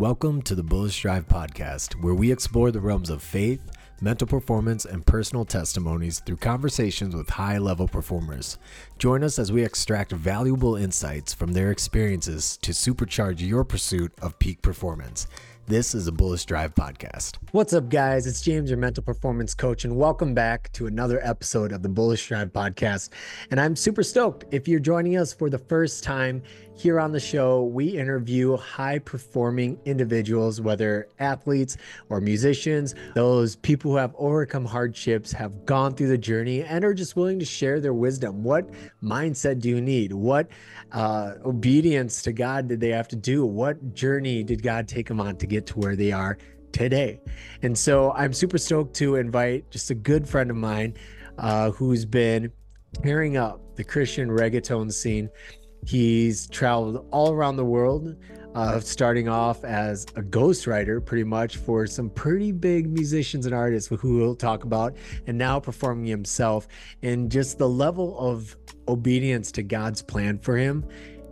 Welcome to the Bullish Drive podcast, where we explore the realms of faith, mental performance, and personal testimonies through conversations with high level performers. Join us as we extract valuable insights from their experiences to supercharge your pursuit of peak performance. This is a Bullish Drive podcast. What's up, guys? It's James, your mental performance coach, and welcome back to another episode of the Bullish Drive podcast. And I'm super stoked if you're joining us for the first time here on the show, we interview high performing individuals, whether athletes or musicians, those people who have overcome hardships, have gone through the journey, and are just willing to share their wisdom. What mindset do you need? What uh, obedience to God did they have to do? What journey did God take them on to get to where they are today? And so I'm super stoked to invite just a good friend of mine uh, who's been tearing up the Christian reggaeton scene He's traveled all around the world, uh, starting off as a ghostwriter, pretty much for some pretty big musicians and artists who we'll talk about, and now performing himself. And just the level of obedience to God's plan for him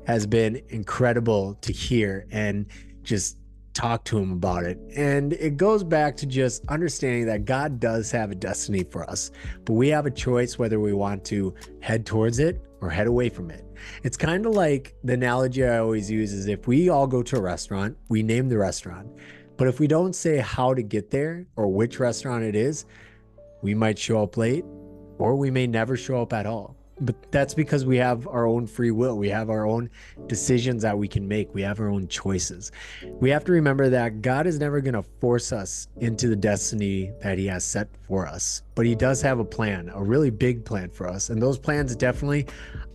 has been incredible to hear and just talk to him about it. And it goes back to just understanding that God does have a destiny for us, but we have a choice whether we want to head towards it or head away from it. It's kind of like the analogy I always use is if we all go to a restaurant, we name the restaurant. But if we don't say how to get there or which restaurant it is, we might show up late or we may never show up at all but that's because we have our own free will. We have our own decisions that we can make. We have our own choices. We have to remember that god is never going to force us into the destiny that he has set for us but he does have a plan a really big plan for us. And those plans definitely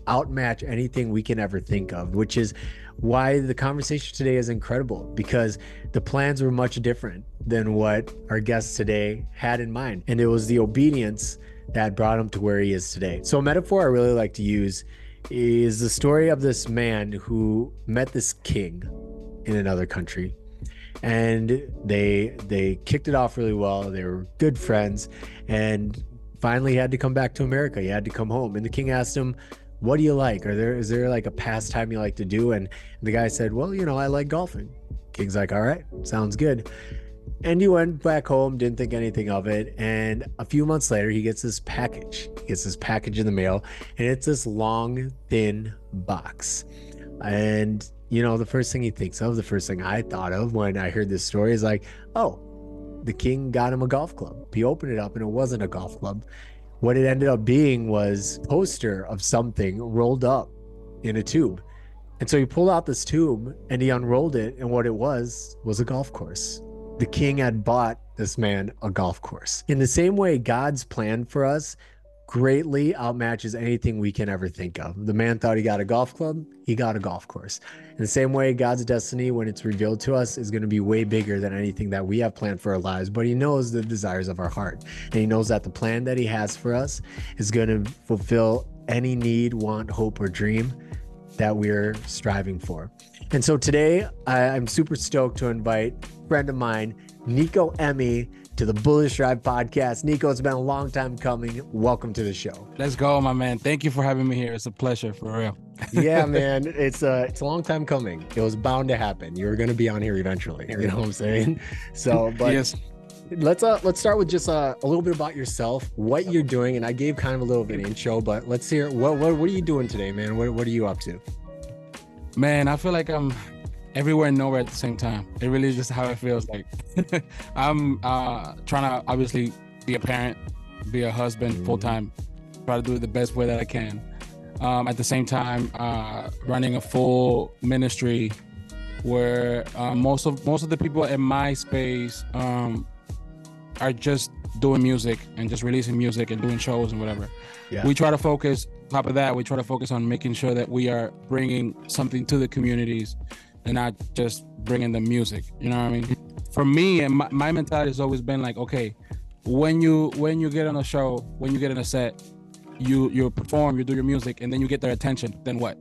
outmatch anything we can ever think of which is why the conversation today is incredible because the plans were much different than what our guests today had in mind. And it was the obedience that brought him to where he is today. So, a metaphor I really like to use is the story of this man who met this king in another country and they they kicked it off really well. They were good friends and finally had to come back to america. He had to come home and the king asked him what do you like? Are there is there like a pastime you like to do? And the guy said well you know i like golfing. King's like all right sounds good and he went back home, didn't think anything of it. And a few months later, he gets this package. He gets this package in the mail, and it's this long, thin box. And, you know, the first thing he thinks of, the first thing I thought of when I heard this story is like, oh, the king got him a golf club. He opened it up, and it wasn't a golf club. What it ended up being was poster of something rolled up in a tube. And so he pulled out this tube and he unrolled it, and what it was was a golf course the king had bought this man a golf course. In the same way, God's plan for us greatly outmatches anything we can ever think of. The man thought he got a golf club, he got a golf course. In the same way, God's destiny, when it's revealed to us, is going to be way bigger than anything that we have planned for our lives. But he knows the desires of our heart. And he knows that the plan that he has for us is going to fulfill any need, want, hope, or dream that we're striving for. And so today, I'm super stoked to invite friend of mine, Niko Eme, to the Bullish Drive podcast. Niko, it's been a long time coming. Welcome to the show. Let's go, my man. Thank you for having me here. It's a pleasure, for real. yeah, man. It's a it's a long time coming. It was bound to happen. You were going to be on here eventually. You know what I'm saying? So, but yes. Let's uh let's start with just uh, a little bit about yourself, what you're doing, and I gave kind of a little bit of intro, but let's hear what what what are you doing today, man? What what are you up to? Man, I feel like I'm everywhere and nowhere at the same time. It really is just how it feels like. I'm uh, trying to obviously be a parent, be a husband mm-hmm. full time, try to do it the best way that I can. Um, at the same time, uh, running a full ministry where uh, most of most of the people in my space um, are just doing music and just releasing music and doing shows and whatever. Yeah. We try to focus. Top of that, we try to focus on making sure that we are bringing something to the communities and not just bringing the music. You know what I mean? For me, and my, my mentality has always been like, okay, when you when you get on a show, when you get in a set, you you perform, you do your music, and then you get their attention. Then what?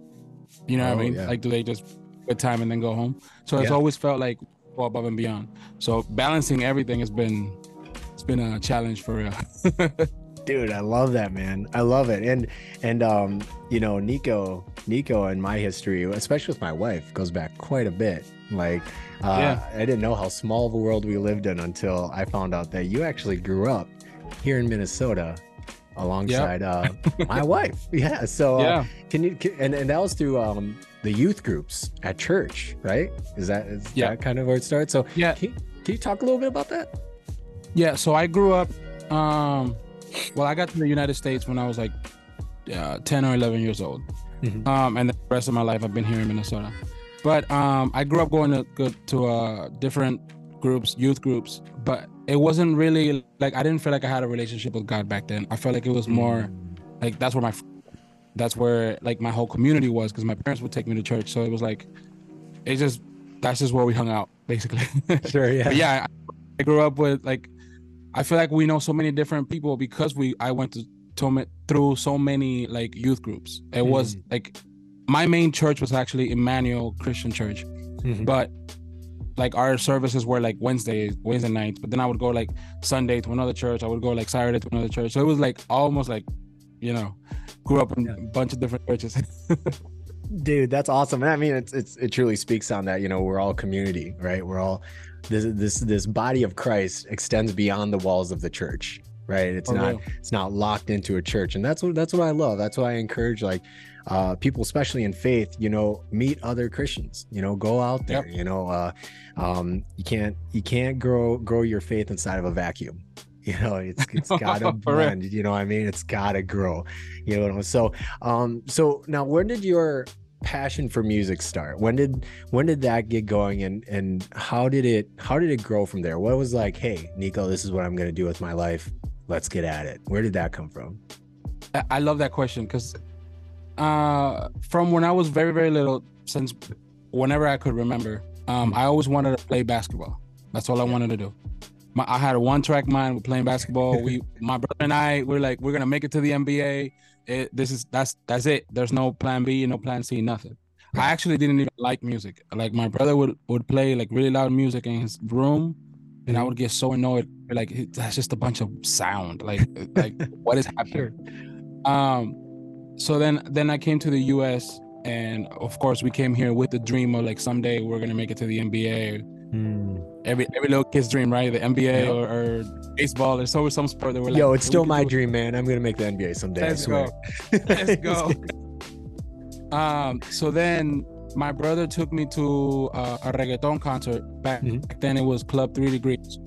You know oh, what I oh, mean? Yeah. Like, do they just good time and then go home? So it's yeah. always felt like go above and beyond. So balancing everything has been it's been a challenge for real. Dude, I love that, man. I love it. And and um, you know, Niko, Niko and my history, especially with my wife, goes back quite a bit. Like, uh, Yeah. I didn't know how small of a world we lived in until I found out that you actually grew up here in Minnesota alongside uh, my wife. Yeah. So, uh, can you, can, and, and that was through um, the youth groups at church, right? Is that, is Yeah. that kind of where it starts? So, Yeah. can, can you talk a little bit about that? Yeah, so I grew up. Um, well, I got to the United States when I was like uh, ten or eleven years old, Mhm. um, and the rest of my life I've been here in Minnesota. But um, I grew up going to to uh, different groups, youth groups, but it wasn't really like I didn't feel like I had a relationship with God back then. I felt like it was more like that's where my that's where like my whole community was because my parents would take me to church, so it was like it just that's just where we hung out basically. Sure. Yeah. But yeah, I, I grew up with like I feel like we know so many different people because we I went to, to through so many like youth groups. It was like my main church was actually Emmanuel Christian Church, Mhm. but like our services were like Wednesday Wednesday nights. But then I would go like Sunday to another church. I would go like Saturday to another church. So it was like almost like you know grew up in Yeah. a bunch of different churches. dude that's awesome i mean it's, it's it truly speaks on that you know we're all community right we're all this this this body of christ extends beyond the walls of the church right? It's For not real. it's not locked into a church. And that's what that's what i love. That's why i encourage like uh people especially in faith you know meet other christians you know go out there you know uh um you can't you can't grow grow your faith inside of a vacuum. You know it's it's gotta blend you know i mean? It's gotta grow you know? So um so now when did your passion for music start when did when did that get going and and how did it how did it grow from there what was like hey niko this is what i'm gonna do with my life let's get at it where did that come from I- love that question because uh, from when I was very, very little, since whenever I could remember, um, I always wanted to play basketball. That's all I wanted to do. My, I had a one-track mind with playing basketball. We, my brother and I, we're like, we're gonna make it to the NBA. It, this is that's that's it. There's no plan B, no plan C, nothing. I actually didn't even like music. Like my brother would would play like really loud music in his room, and I would get so annoyed. Like that's just a bunch of sound. Like like what is happening? um so then then i came to the us and of course we came here with the dream of like someday we're gonna make it to the nba Hmm. Every every little kid's dream right? The nba Yeah. or, or baseball there's always some sport that we're like yo it's still my dream man. I'm gonna make the nba someday Let's go. let's go. Um so then my brother took me to uh, a reggaeton concert back, Mhm. back then. It was club three degrees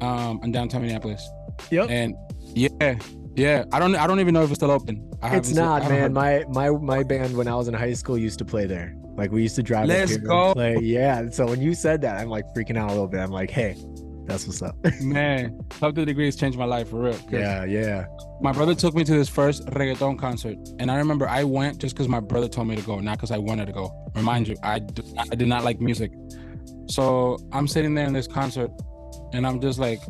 um in downtown minneapolis. Yep and yeah yeah. I don't i don't even know if it's still open. It's seen- not man. my my my band when i was in high school used to play there like we used to drive Let's go. play yeah so when you said that i'm like freaking out a little bit i'm like hey that's what's up Man, Club to Degrees changed my life for real. yeah yeah My brother took me to his first reggaeton concert, and I remember I went just because my brother told me to go, not because I wanted to go. Remind you, I, d- I did not like music. So I'm sitting there in this concert, and I'm just like,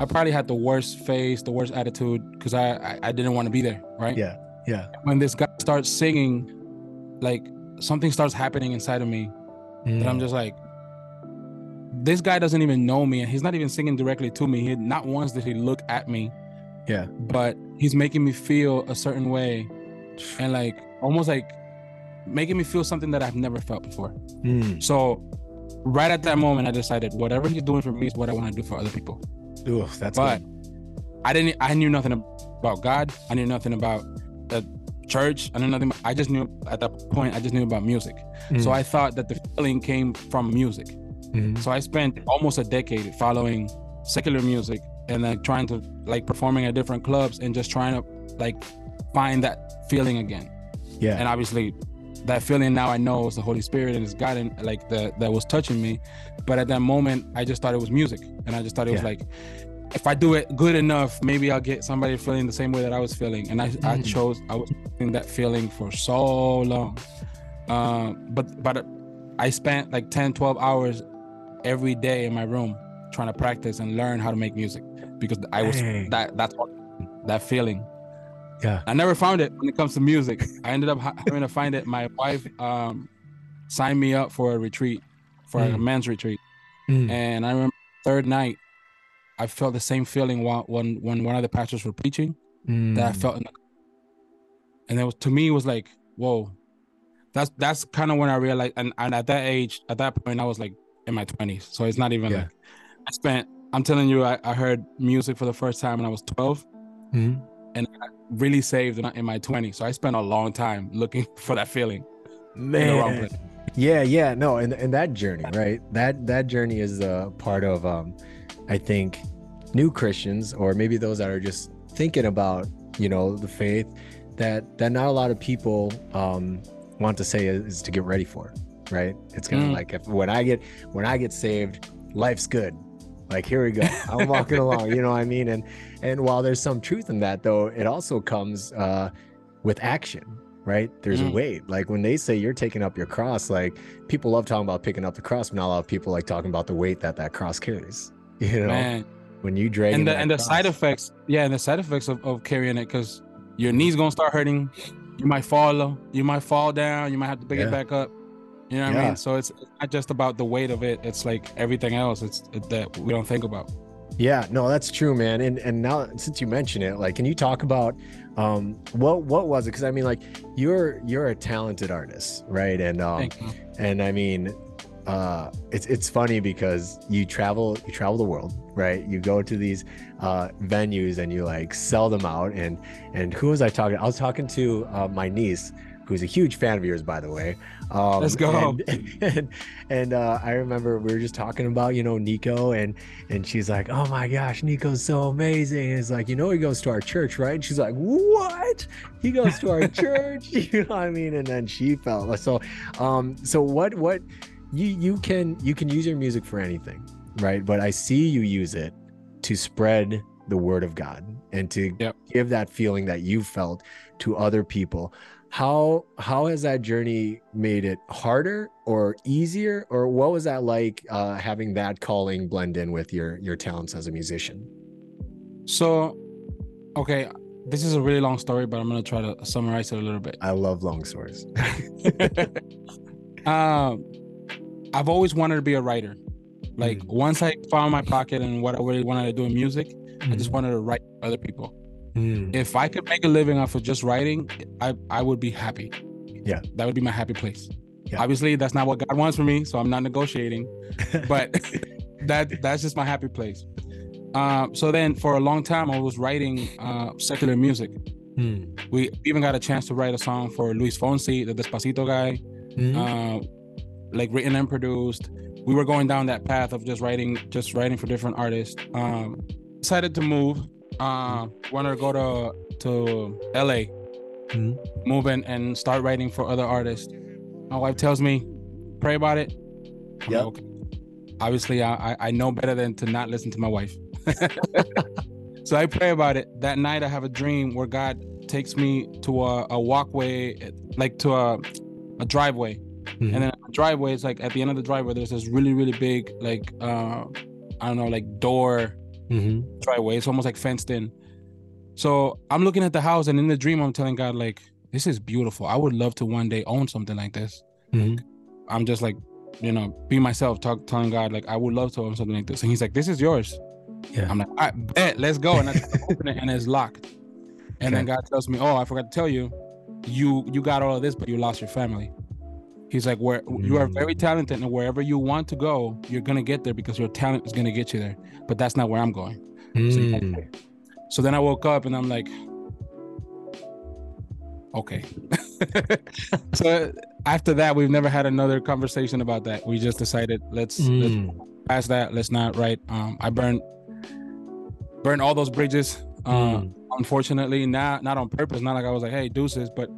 I probably had the worst face, the worst attitude, because I, I I didn't want to be there, right? yeah yeah When this guy starts singing, like something starts happening inside of me that I'm just like, this guy doesn't even know me, and he's not even singing directly to me. He not once did he look at me. Yeah. But he's making me feel a certain way, and like almost like making me feel something that I've never felt before. Mm. So, right at that moment, I decided whatever he's doing for me is what I want to do for other people. Ooh, that's But good. I didn't. I knew nothing about God. I knew nothing about the church. I knew nothing. I just knew at that point. I just knew about music. So Mm. I thought that the feeling came from music. Mhm. So I spent almost a decade following secular music and then trying to like performing at different clubs and just trying to like find that feeling again. yeah And obviously that feeling now I know is the Holy Spirit and it's God and like the that was touching me. But at that moment I just thought it was music. And I just thought it was like if I do it good enough, maybe I'll get somebody feeling the same way that I was feeling. And I, I Mhm. chose I was in that feeling for so long. Um, but but I spent like 10, 12 hours every day in my room trying to practice and learn how to make music because I was Dang. that that's that feeling. Yeah. I never found it when it comes to music. I ended up having to find it. My wife um, signed me up for a retreat, for a Mm. men's retreat, Mm. and I remember third night, I felt the same feeling while when when one of the pastors were preaching that I Mm. felt in the, and it was to me it was like whoa that's that's kind of when I realized, and, and at that age, at that point, I was like in my twenties, so it's not even Yeah. like I spent. I'm telling you, I, I heard music for the first time when I was 12. Mhm. Really saved in, my 20s, so I spent a long time looking for that feeling. in the wrong Man. Yeah, yeah, no, and and that journey, right? That that journey is a part of um I think new Christians or maybe those that are just thinking about, you know, the faith that that not a lot of people um want to say is, is to get ready for, right? It's kind of Mm. like if when I get when I get saved, life's good. Like here we go. I'm walking along, you know what I mean? And and while there's some truth in that though, it also comes uh with action, right? There's a Mm. weight. Like when they say you're taking up your cross, like people love talking about picking up the cross, but not a lot of people like talking about the weight that that cross carries. You know, Man, when you drag and the and the side effects, yeah, and the side effects of, of carrying it, because your knees gonna start hurting. You might fall, you might fall down. You might have to pick Yeah. it back up. You know what I mean? So it's it's not just about the weight of it. It's like everything else. It's it, that we don't think about. Yeah, no, that's true, man. And and now since you mention it, like, can you talk about um what what was it? Because I mean, like, you're you're a talented artist, right? And um and I mean, uh, it's it's funny because you travel you travel the world, right? You go to these uh, venues and you like sell them out. And and who was I talking? I was talking to uh, my niece, who's a huge fan of yours, by the way. Um, Let's go. And and, and uh, I remember we were just talking about you know Niko, and and she's like, oh my gosh, Niko's so amazing. And it's like you know he goes to our church, right? And she's like, what? He goes to our church? You know what I mean? And then she felt so. Um, so what what you you can you can use your music for anything right? But i see you use it to spread the word of god and to Yep. give that feeling that you felt to other people. How how has that journey made it harder or easier? Or what was that like uh having that calling blend in with your your talents as a musician? So, okay, this is a really long story, but I'm gonna try to summarize it a little bit. i love long stories. Um, I've always wanted to be a writer. Like Mm. once I found my pocket and what I really wanted to do in music, I just wanted to write for other people. Mm. If I could make a living off of just writing, I I would be happy. Yeah. that would be my happy place. Yeah. Obviously, that's not what God wants for me, so I'm not negotiating. But that that's just my happy place. Um, so then for a long time, I was writing uh, secular music. Mm. We even got a chance to write a song for Luis Fonsi, the Despacito guy, Mm. uh, like written and produced. We were going down that path of just writing, just writing for different artists. Um, decided to move. Uh, wanted to go to to LA, Mhm. move in and start writing for other artists. My wife tells me, pray about it. I'm Yep. like, okay. Obviously, I, I I know better than to not listen to my wife. so I pray about it. That night, I have a dream where God takes me to a, a walkway, like to a a driveway, Mhm. and then a driveway is like at the end of the driveway. There's this really really big like uh I don't know like door Mhm. driveway. It's almost like fenced in. So I'm looking at the house, and in the dream, I'm telling God like, "This is beautiful. I would love to one day own something like this." Mhm. I'm just like, you know, be myself, talk, telling God like, "I would love to own something like this," and He's like, "This is yours." Yeah. I'm like, "All right, bet, let's go," and I open it, and it's locked. And then God tells me, "Oh, I forgot to tell you, you you got all of this, but you lost your family." He's like, "Where you are Mm. very talented, and wherever you want to go, you're gonna get there because your talent is gonna get you there. But that's not where I'm going." So Mm. So then I woke up and I'm like, okay. so after that, we've never had another conversation about that. We just decided let's, let's Mm. pass that. Let's not write. Um, I burned burned all those bridges. Uh, Mm. Unfortunately, not not on purpose. Not like I was like, hey, deuces, but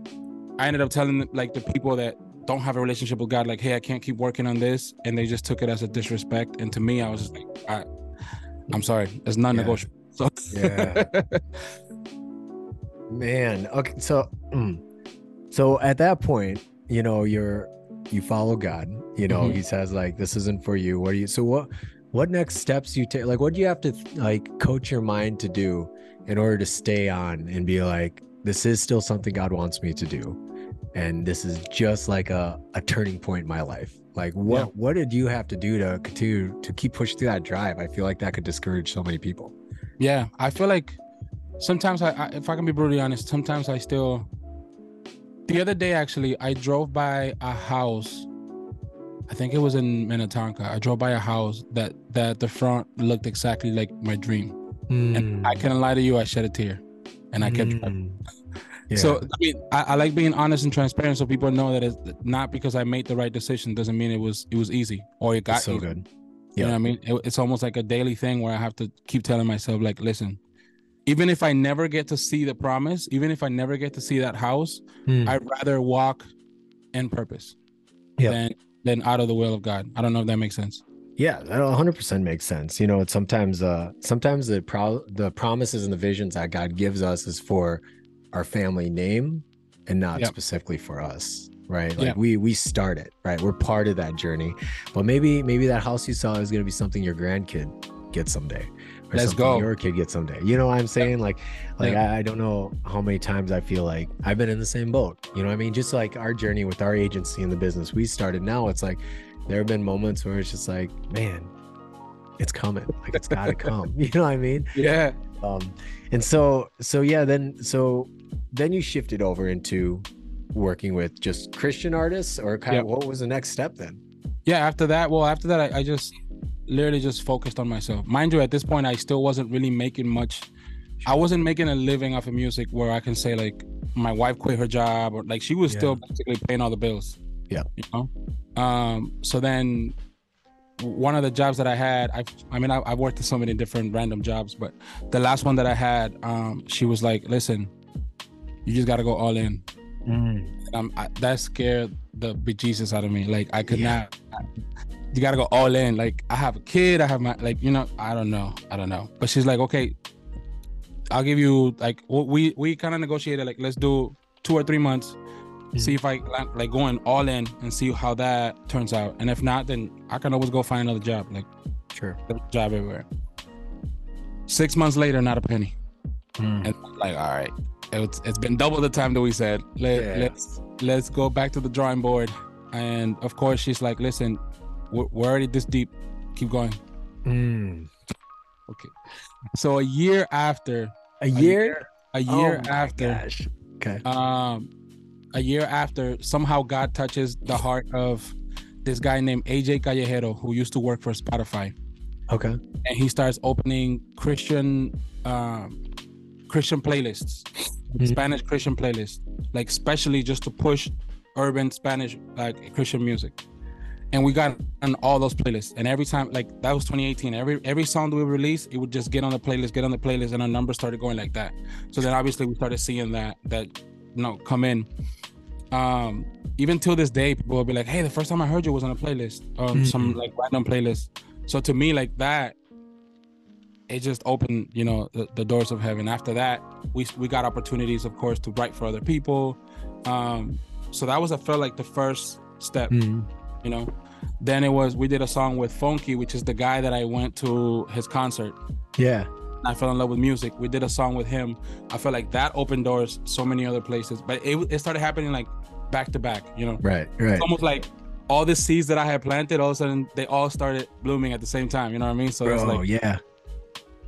I ended up telling like the people that don't have a relationship with God, like, hey, I can't keep working on this, and they just took it as a disrespect. And to me, I was just like, I, I'm sorry, it's non-negotiable. So Yeah. Man, okay, so mm. so at that point, you know, you're you follow God, you know, Mhm. he says like this isn't for you. What do you so what what next steps you take? Like what do you have to like coach your mind to do in order to stay on and be like this is still something God wants me to do. And this is just like a, a turning point in my life. Like what Yeah. what did you have to do to continue to keep pushing through that drive? I feel like that could discourage so many people. Yeah, I feel like sometimes I, I if I can be brutally honest, sometimes I still the other day actually i drove by a house i think it was in minnetonka i drove by a house that that the front looked exactly like my dream and i can't lie to you i shed a tear and i kept. Mm. Yeah. so i mean I, I like being honest and transparent so people know that it's not because i made the right decision doesn't mean it was it was easy or it got That's so easy. good. You know Yeah. what I mean? It- it's almost like a daily thing where I have to keep telling myself, like, listen, even if I never get to see the promise, even if I never get to see that house, Mm. I'd rather walk in purpose Yeah. than than out of the will of God. I don't know if that makes sense. Yeah, that 100% makes sense. You know, it's sometimes uh sometimes the pro- the promises and the visions that God gives us is for our family name and not Yeah. specifically for us, right? Like Yeah. we we start it, right? We're part of that journey. But maybe maybe that house you saw is going to be something your grandkid gets someday. Or Let's something go. your kid gets someday. You know what I'm saying? Like like Yeah. I, I don't know how many times I feel like I've been in the same boat. You know what I mean? Just like our journey with our agency and the business we started now, it's like there have been moments where it's just like, man, it's coming. Like it's gotta come. You know what I mean? Yeah. Um, and so so yeah, then so then you shifted over into working with just Christian artists, or kind of what was the next step then? Yeah. After that, well, after that, I, I just literally just focused on myself. Mind you, at this point, I still wasn't really making much. I wasn't making a living off of music where I can say like my wife quit her job or like she was still basically paying all the bills. Yeah. You know? Um, so then one of the jobs that I had, I I mean, I, I worked at so many different random jobs, but the last one that I had, um, she was like, listen, you just got to go all in. I'm, I, that scared the bejesus out of me. Like I could Yeah. not. You gotta go all in. Like I have a kid. I have my like you know. I don't know. I don't know. But she's like, okay, I'll give you like we we kind of negotiated like let's do two or three months, see if I like, like going all in and see how that turns out. And if not, then I can always go find another job. Like Sure. job everywhere. Six months later, not a penny. Mm. And I'm like, all right, it's it's been double the time that we said. Let, Yeah. Let's let's go back to the drawing board. And of course, she's like, listen, we're, we're already this deep. Keep going. Mm. Okay. So a year after, A year? a Oh year my after, gosh. Okay. um, a year after, somehow God touches the heart of this guy named AJ Callejero, who used to work for Spotify. Okay. and he starts opening Christian um, Christian playlists, Mhm. Spanish Christian playlists, like especially just to push urban Spanish like Christian music. And we got on all those playlists. And every time, like that was 2018. Every every song that we released, it would just get on the playlist, get on the playlist, and our numbers started going like that. So then obviously we started seeing that that you know come in. Um, even till this day, people will be like, "Hey, the first time I heard you was on a playlist, um, some Mhm. like random playlist." So to me, like that, it just opened, you know, the, the doors of heaven. After that, we we got opportunities, of course, to write for other people. Um, so that was I felt like the first step, Mm. you know. Then it was we did a song with Funky, which is the guy that I went to his concert. Yeah. I fell in love with music. We did a song with him. I felt like that opened doors so many other places. But it it started happening like back to back, you know. Right. Right. It's almost like all the seeds that I had planted, all of a sudden they all started blooming at the same time. You know what I mean? So it's like yeah.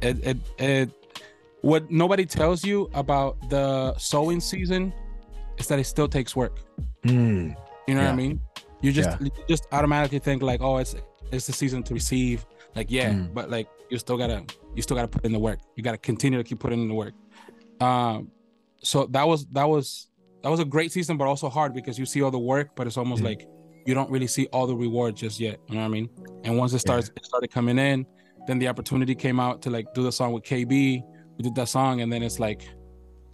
It, it it what nobody tells you about the sowing season is that it still takes work. Mm. You know what I mean? You just Yeah. you just automatically think like, oh, it's it's the season to receive. Like, yeah, Mm. but like you still gotta you still gotta put in the work. You gotta continue to keep putting in the work. Um, so that was that was that was a great season, but also hard because you see all the work, but it's almost Mhm. like you don't really see all the reward just yet. You know what I mean? And once it starts, it started coming in. Then the opportunity came out to like do the song with KB. We did that song, and then it's like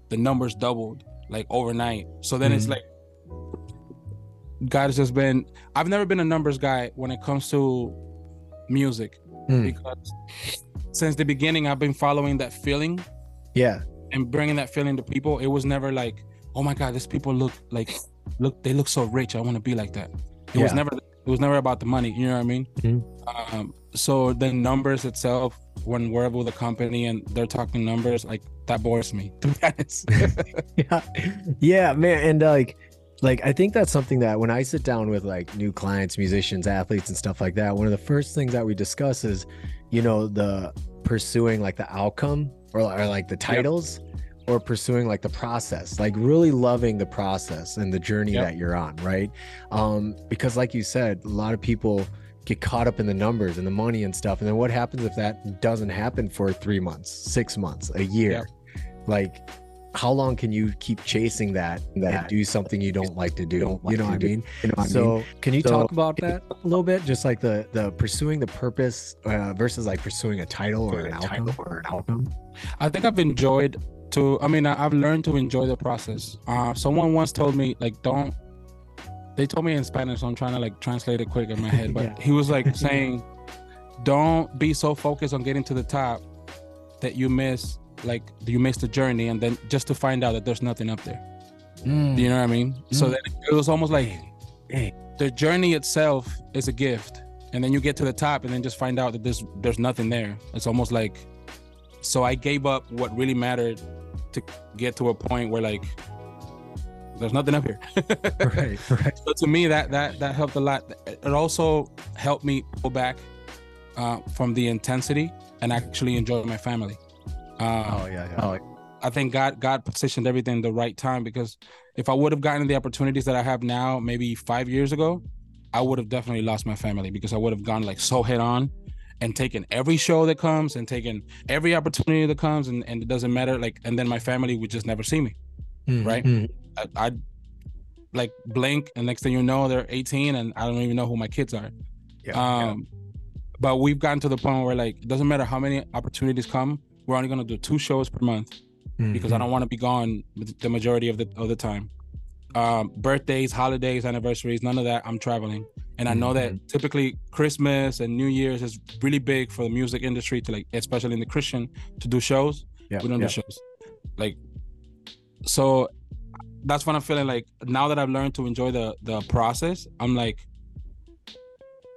the numbers doubled like overnight. So then it's Mhm. like God has just been. I've never been a numbers guy when it comes to music Mm. because since the beginning I've been following that feeling Yeah. and bringing that feeling to people. It was never like, oh my God, these people look like look they look so rich. I want to be like that. It was Yeah. never it was never about the money. You know what I mean? Mhm. Um, so the numbers itself, when we're with a company and they're talking numbers, like that bores me. To be honest. yeah yeah man and uh, like like i think that's something that when i sit down with like new clients musicians athletes and stuff like that one of the first things that we discuss is you know the pursuing like the outcome or, or like the titles or pursuing like the process like really loving the process and the journey Yep. that you're on right? Um because like you said a lot of people get caught up in the numbers and the money and stuff and then what happens if that doesn't happen for three months six months a year? Like how long can you keep chasing that and do something you don't like to do? Don't like you know what i mean? You know what I mean? so can you So- talk about that a little bit? Just like the the pursuing the purpose uh, versus like pursuing a title or an outcome? or an outcome. I think I've enjoyed to. I mean, I- I've learned to enjoy the process. Uh, someone once told me like, don't. They told me in Spanish, so I'm trying to like translate it quick in my head. But Yeah. he was like saying, don't be so focused on getting to the top that you miss like you miss the journey, and then just to find out that there's nothing up there. Do you know what I mean? So Mm. then it was almost like the journey itself is a gift, and then you get to the top, and then just find out that there's there's nothing there. It's almost like so I gave up what really mattered to get to a point where like there's nothing up here. right right So to me, that that that helped a lot. It also helped me pull back uh, from the intensity and actually enjoy my family. Uh, oh yeah yeah Oh, I think God God positioned everything in the right time because if I would have gotten the opportunities that I have now, maybe five years ago, I would have definitely lost my family because I would have gone like so head on and taking every show that comes and taking every opportunity that comes and, and it doesn't matter like and then my family would just never see me. Mm, right? mm. I, I'd like blink and next thing you know they're 18 and I don't even know who my kids are. Yeah, um but we've gotten to the point where like it doesn't matter how many opportunities come, we're only gonna do two shows per month because I don't want to be gone the majority of the of the time. Um, birthdays, holidays, anniversaries, none of that. I'm traveling, and I know that typically Christmas and New Year's is really big for the music industry to like, especially in the Christian, to do shows. Yeah, we don't yeah. do shows, like. So, that's what I'm feeling like now that I've learned to enjoy the the process. I'm like,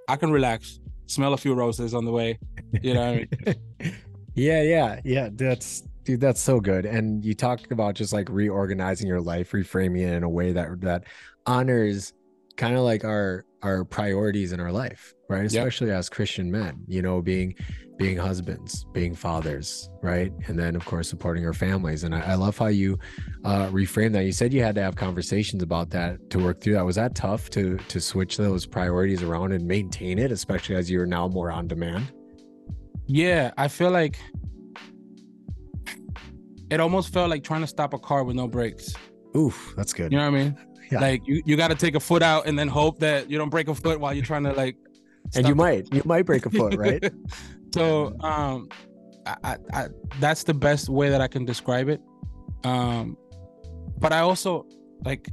I can relax, smell a few roses on the way. You know what I mean? yeah yeah yeah that's dude that's so good and you talked about just like reorganizing your life reframing it in a way that that honors kind of like our our priorities in our life right? Especially as christian men you know being being husbands being fathers right? And then of course supporting our families and i, I love how you uh reframe that. You said you had to have conversations about that to work through that. Was that tough to to switch those priorities around and maintain it especially as you're now more on demand? Yeah, I feel like it almost felt like trying to stop a car with no brakes. oof that's good You know what I mean? Yeah. Like you, you got to take a foot out and then hope that you don't break a foot while you're trying to like. and you might you might break a foot right so um, I, I, I, that's the best way that I can describe it. Um, but I also like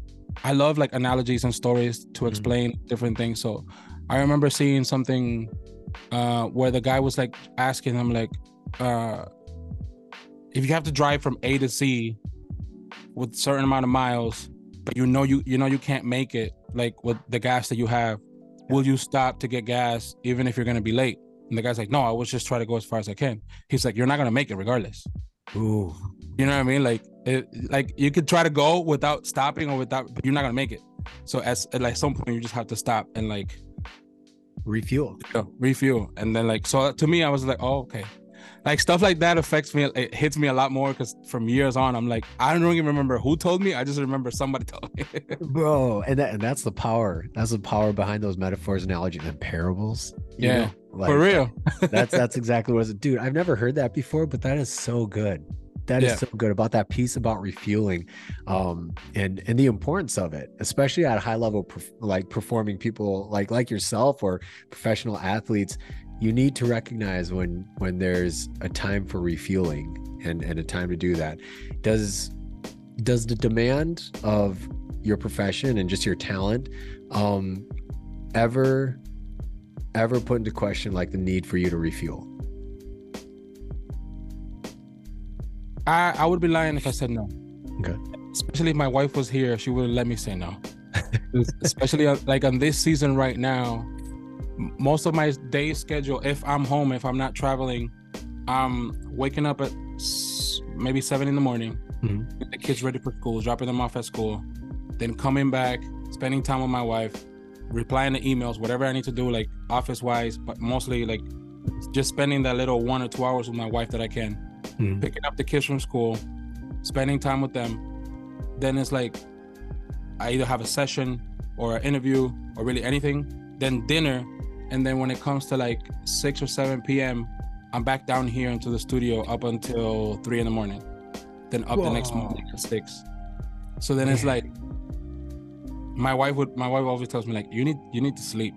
I love like analogies and stories to Mhm. explain different things. So I remember seeing something uh, where the guy was like asking him like, uh, if you have to drive from A to C with certain amount of miles, but you know you you know you can't make it like with the gas that you have, will you stop to get gas even if you're gonna be late? And the guy's like, no, I was just trying to go as far as I can. He's like, you're not gonna make it regardless. Ooh. You know what I mean? Like, it, like you could try to go without stopping or without, but you're not gonna make it. So as at like some point, you just have to stop and like refuel you know, refuel, and then like so to me, I was like, oh okay, like stuff like that affects me. It hits me a lot more because from years on, I'm like, I don't even remember who told me. I just remember somebody told me. bro and that and that's the power that's the power behind those metaphors analogies and parables you Yeah, know? Like, For real. that's that's exactly what it is dude i've never heard that before but that is so good That is Yeah. so good about that piece about refueling um and and the importance of it especially at a high level like performing people like like yourself or professional athletes you need to recognize when when there's a time for refueling and and a time to do that does does the demand of your profession and just your talent um ever ever put into question like the need for you to refuel I I would be lying if I said no. Okay. Especially if my wife was here, she would let me say no. Especially like on this season right now, most of my day schedule, if I'm home, if I'm not traveling, I'm waking up at maybe seven in the morning, Mhm. the kids ready for school, dropping them off at school, then coming back, spending time with my wife, replying to emails, whatever I need to do, like office wise, but mostly like just spending that little one or two hours with my wife that I can Mhm. picking up the kids from school, spending time with them. Then it's like I either have a session or an interview or really anything. Then dinner, and then when it comes to like six or seven p.m., I'm back down here into the studio up until three in the morning. Then up the next morning at six. So then it's like my wife would my wife always tells me like you need you need to sleep.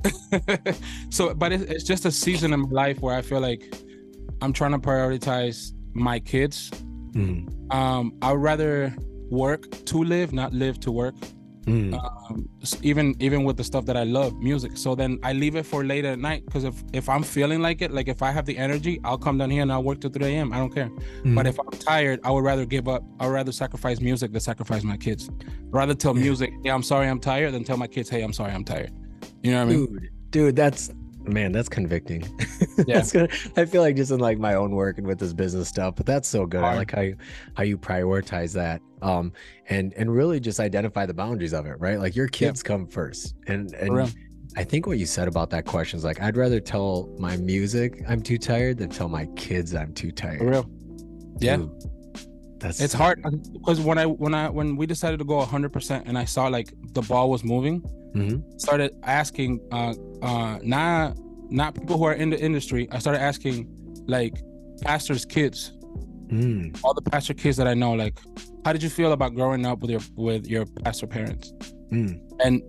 so but it, it's just a season in my life where I feel like I'm trying to prioritize my kids. Mm, Um, I'd rather work to live, not live to work. Mm, Um, even even with the stuff that I love, music. So then I leave it for later at night because if if I'm feeling like it, like if I have the energy, I'll come down here and I'll work till 3 a.m. I don't care. mm. But if I'm tired, I would rather give up. I'd rather sacrifice music than sacrifice my kids. rather tell music, yeah, I'm sorry, I'm tired, than tell my kids, hey, I'm sorry, I'm tired. You know what I mean? dude, dude, that's man, that's convicting. Yeah. that's good. I feel like just in like my own work and with this business stuff, but that's so good. I like how you how you prioritize that. Um and and really just identify the boundaries of it, right? Like your kids come first. And and. I think what you said about that question is like I'd rather tell my music I'm too tired than tell my kids I'm too tired. For real. Yeah. That's It's so hard because when I when I when we decided to go 100% and I saw like the ball was moving, Mhm. started asking uh uh not not people who are in the industry. I started asking like pastors' kids, Mm, all the pastor kids that I know, like, how did you feel about growing up with your with your pastor parents? mm, And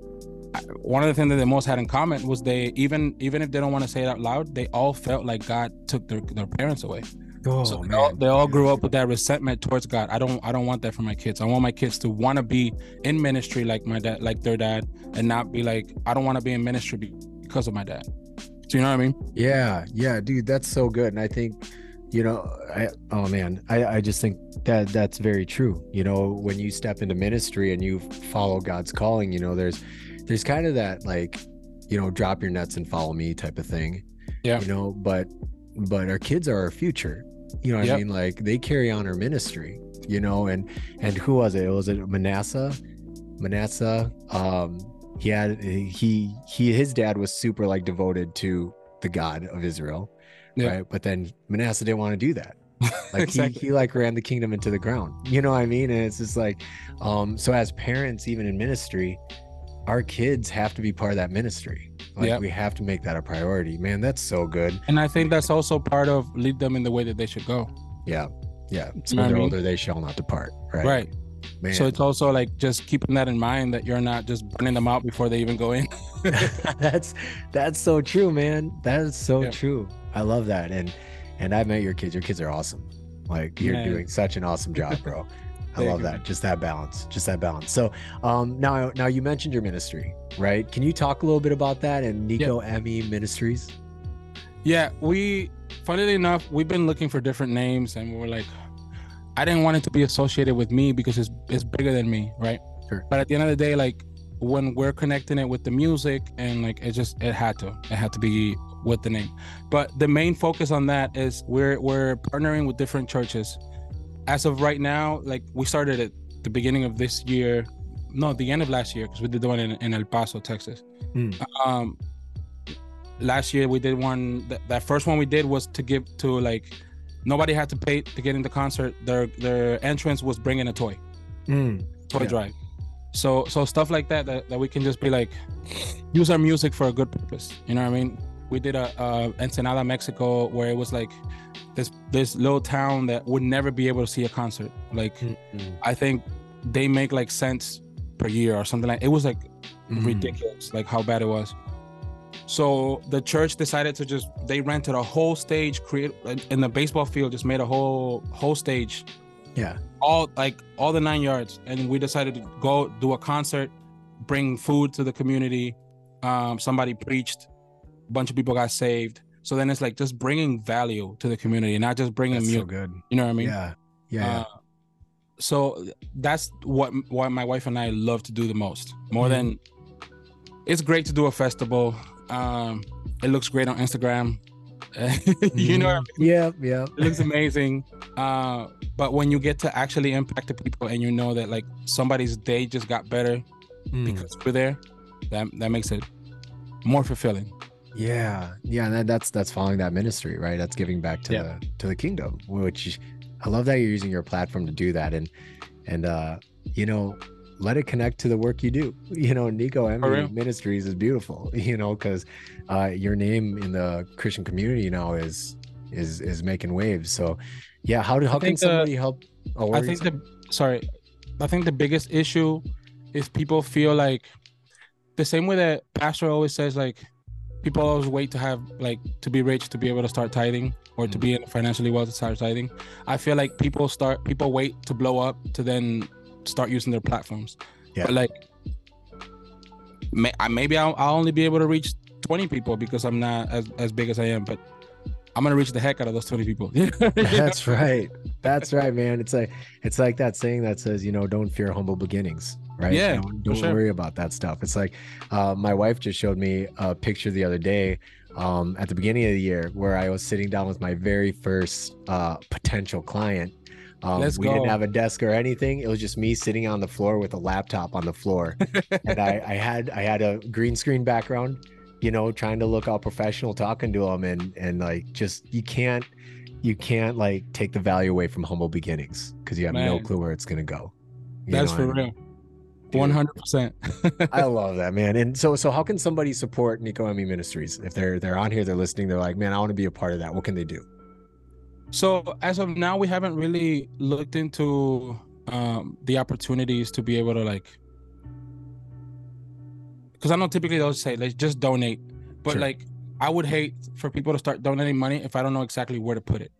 one of the things that they most had in common was they even even if they don't want to say it out loud, they all felt like God took their, their parents away. Oh so they all, they all grew up with that resentment towards God. I don't I don't want that for my kids. I want my kids to want to be in ministry like my dad, like their dad, and not be like I don't want to be in ministry because of my dad. So you know what I mean? Yeah, yeah, dude, that's so good. And I think, you know, I oh man, I, I just think that that's very true. You know, when you step into ministry and you follow God's calling, you know, there's there's kind of that like, you know, drop your nets and follow me type of thing. Yeah. You know, but but our kids are our future. You know what I mean? Like they carry on her ministry, you know, and and who was it? Was it Manasseh? Manasseh. Um he had he he his dad was super like devoted to the God of Israel. Yeah. Right. But then Manasseh didn't want to do that. Like Exactly. he, he like ran the kingdom into the ground. You know what I mean? And it's just like, um, so as parents, even in ministry, our kids have to be part of that ministry. Like Yep. we have to make that a priority. Man, that's so good. And I think that's also part of lead them in the way that they should go. Yeah. Yeah. So know when they're mean? older, they shall not depart. Right. Right. Man. So it's also like just keeping that in mind that you're not just burning them out before they even go in. that's that's so true, man. That is so Yeah. true. I love that. And and I met your kids. Your kids are awesome. Like you're Man. doing such an awesome job, bro. I love that. Just that balance. Just that balance. So um now now you mentioned your ministry, right? Can you talk a little bit about that and Niko Eme Ministries? Yeah, we funnily enough, we've been looking for different names and we were like, I didn't want it to be associated with me because it's it's bigger than me, right? Sure. But at the end of the day, like when we're connecting it with the music and like it just it had to. It had to be with the name. But the main focus on that is we're we're partnering with different churches. As of right now, like we started at the beginning of this year, no, the end of last year, because we did the one in, in El Paso, Texas. Mm. Um last year we did one that, that first one we did was to give to like nobody had to pay to get in the concert their their entrance was bringing a toy Mm, toy Yeah. drive so so stuff like that, that that we can just be like use our music for a good purpose you know what i mean we did a, a ensenada mexico where it was like this this little town that would never be able to see a concert. Like mm, mm, i think they make like cents per year or something like it was like mm. ridiculous like how bad it was. So the church decided to just they rented a whole stage create in the baseball field just made a whole whole stage. Yeah. all like all the nine yards. And we decided to go do a concert bring food to the community. Um somebody preached bunch of people got saved so then it's like just bringing value to the community not just bringing That's so good. you know what i mean Yeah. Yeah. uh, so that's what what my wife and I love to do the most. More Mhm. than it's great to do a festival. Um, it looks great on Instagram. you know, what I Mhm. mean? Yeah, yeah. it looks amazing. Uh, but when you get to actually impact the people and you know that like somebody's day just got better Mm. because we're there, that that makes it more fulfilling. Yeah, yeah, and that, that's that's following that ministry, right? That's giving back to Yeah. the to the kingdom, which I love that you're using your platform to do that, and and uh, you know, let it connect to the work you do. You know, Niko Eme Ministries is beautiful. You know, because uh, your name in the Christian community now is is is making waves. So, yeah, how do how can somebody the, help? Oh, I think the sorry, I think the biggest issue is people feel like the same way that pastor always says like people always wait to have like to be rich to be able to start tithing or to be mm-hmm. financially well to start tithing. I feel like people start people wait to blow up to then start using their platforms. Yeah. But like may, maybe I'll, I'll only be able to reach 20 people because I'm not as, as big as I am, but I'm gonna reach the heck out of those 20 people. That's right. That's right, man. It's like it's like that saying that says, you know, don't fear humble beginnings right? Yeah. Don't, don't sure. worry about that stuff. It's like uh, my wife just showed me a picture the other day um, at the beginning of the year where I was sitting down with my very first uh, potential client. Um, we go. didn't have a desk or anything. It was just me sitting on the floor with a laptop on the floor, and I, I had I had a green screen background, you know, trying to look all professional, talking to him, and and like just you can't you can't like take the value away from humble beginnings because you have Man. no clue where it's gonna go. That's for real. One hundred percent. I love that, man. And so, so how can somebody support Niko Eme Ministries if they're they're on here, they're listening, they're like, man, I want to be a part of that. What can they do? So as of now, we haven't really looked into um, the opportunities to be able to like, because I know typically they'll say let's just donate, but sure. like I would hate for people to start donating money if I don't know exactly where to put it.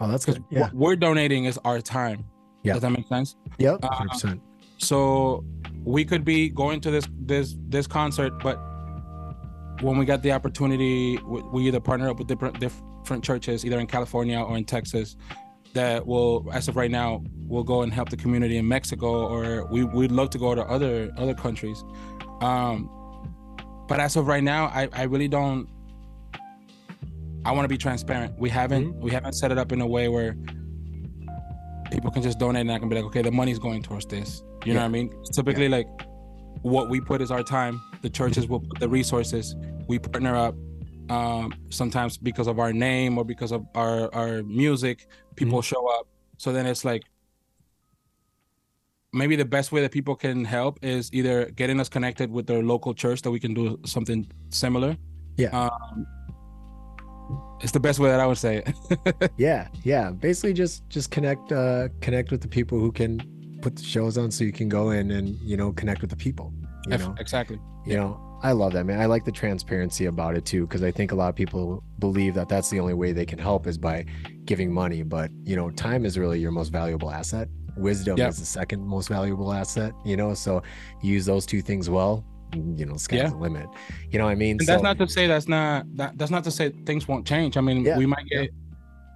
Oh, that's good. Yeah. What we're donating is our time. Yeah. Does that make sense? Yep. 100%. Uh, so we could be going to this this this concert, but when we got the opportunity, we either partner up with different different churches, either in California or in Texas, that will, as of right now, will go and help the community in Mexico, or we we'd love to go to other other countries. Um, but as of right now, I I really don't. I want to be transparent. We haven't mm-hmm. we haven't set it up in a way where people can just donate and I can be like, okay, the money's going towards this. You yeah. know what I mean? Typically, yeah. like what we put is our time. The churches will put the resources. We partner up. Um, sometimes because of our name or because of our our music, people mm-hmm. show up. So then it's like maybe the best way that people can help is either getting us connected with their local church that we can do something similar. Yeah. Um, it's the best way that I would say it. yeah, yeah. Basically, just just connect uh, connect with the people who can put the shows on so you can go in and you know connect with the people you know exactly you know i love that man i like the transparency about it too because i think a lot of people believe that that's the only way they can help is by giving money but you know time is really your most valuable asset wisdom yep. is the second most valuable asset you know so use those two things well you know sky's yeah. the limit you know what i mean so, that's not to say that's not that, that's not to say things won't change i mean yeah. we might get yeah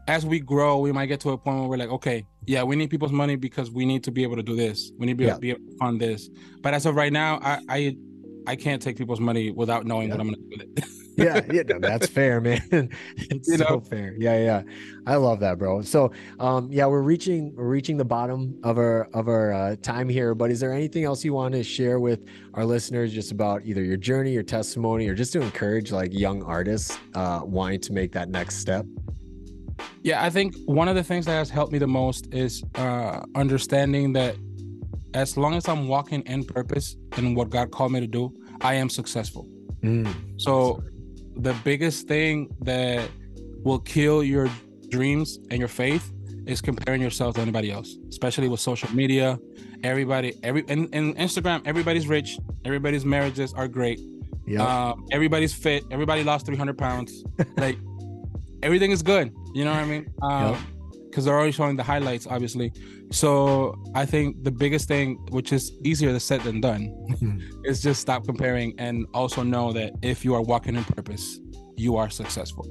as we grow, we might get to a point where we're like, okay, yeah, we need people's money because we need to be able to do this. We need to be, able, be able to fund this. But as of right now, I I, I can't take people's money without knowing yeah. what I'm gonna do with it. yeah, yeah, no, that's fair, man. it's you so know? fair. Yeah, yeah. I love that, bro. So, um, yeah, we're reaching we're reaching the bottom of our of our uh, time here. But is there anything else you want to share with our listeners, just about either your journey, your testimony, or just to encourage like young artists uh, wanting to make that next step? Yeah, I think one of the things that has helped me the most is uh, understanding that as long as I'm walking in purpose and what God called me to do, I am successful. Mm. So the biggest thing that will kill your dreams and your faith is comparing yourself to anybody else, especially with social media. Everybody, every and, in Instagram, everybody's rich, everybody's marriages are great. Yeah. Um, everybody's fit. Everybody lost 300 pounds. like everything is good. You know what I mean? Um, because they're already showing the highlights, obviously. So I think the biggest thing, which is easier to said than done, mm. is just stop comparing and also know that if you are walking in purpose, you are successful.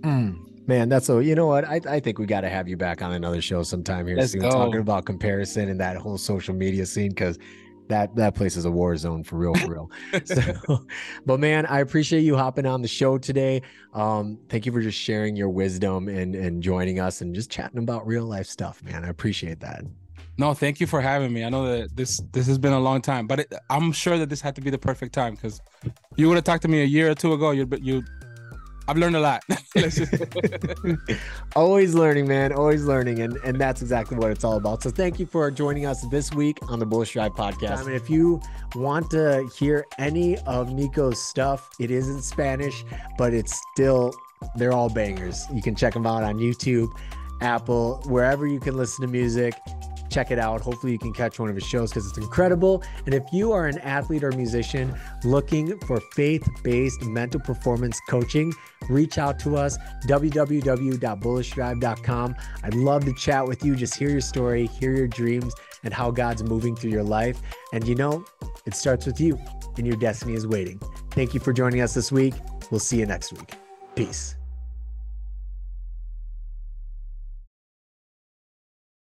Mm. Man, that's so. You know what? I, I think we got to have you back on another show sometime here Let's soon, go. talking about comparison and that whole social media scene because that that place is a war zone for real for real. So, but man i appreciate you hopping on the show today. Um thank you for just sharing your wisdom and and joining us and just chatting about real life stuff man. I appreciate that. No thank you for having me. I know that this this has been a long time but it, i'm sure that this had to be the perfect time because you would have talked to me a year or two ago. You'd you I've learned a lot. always learning, man. Always learning. And, and that's exactly what it's all about. So thank you for joining us this week on the Bullish Drive podcast. And if you want to hear any of Niko's stuff, it is in Spanish, but it's still, they're all bangers. You can check them out on YouTube, Apple, wherever you can listen to music check it out. Hopefully, you can catch one of his shows because it's incredible. And if you are an athlete or musician looking for faith based mental performance coaching, reach out to us www.bullishdrive.com. I'd love to chat with you, just hear your story, hear your dreams, and how God's moving through your life. And you know, it starts with you, and your destiny is waiting. Thank you for joining us this week. We'll see you next week. Peace.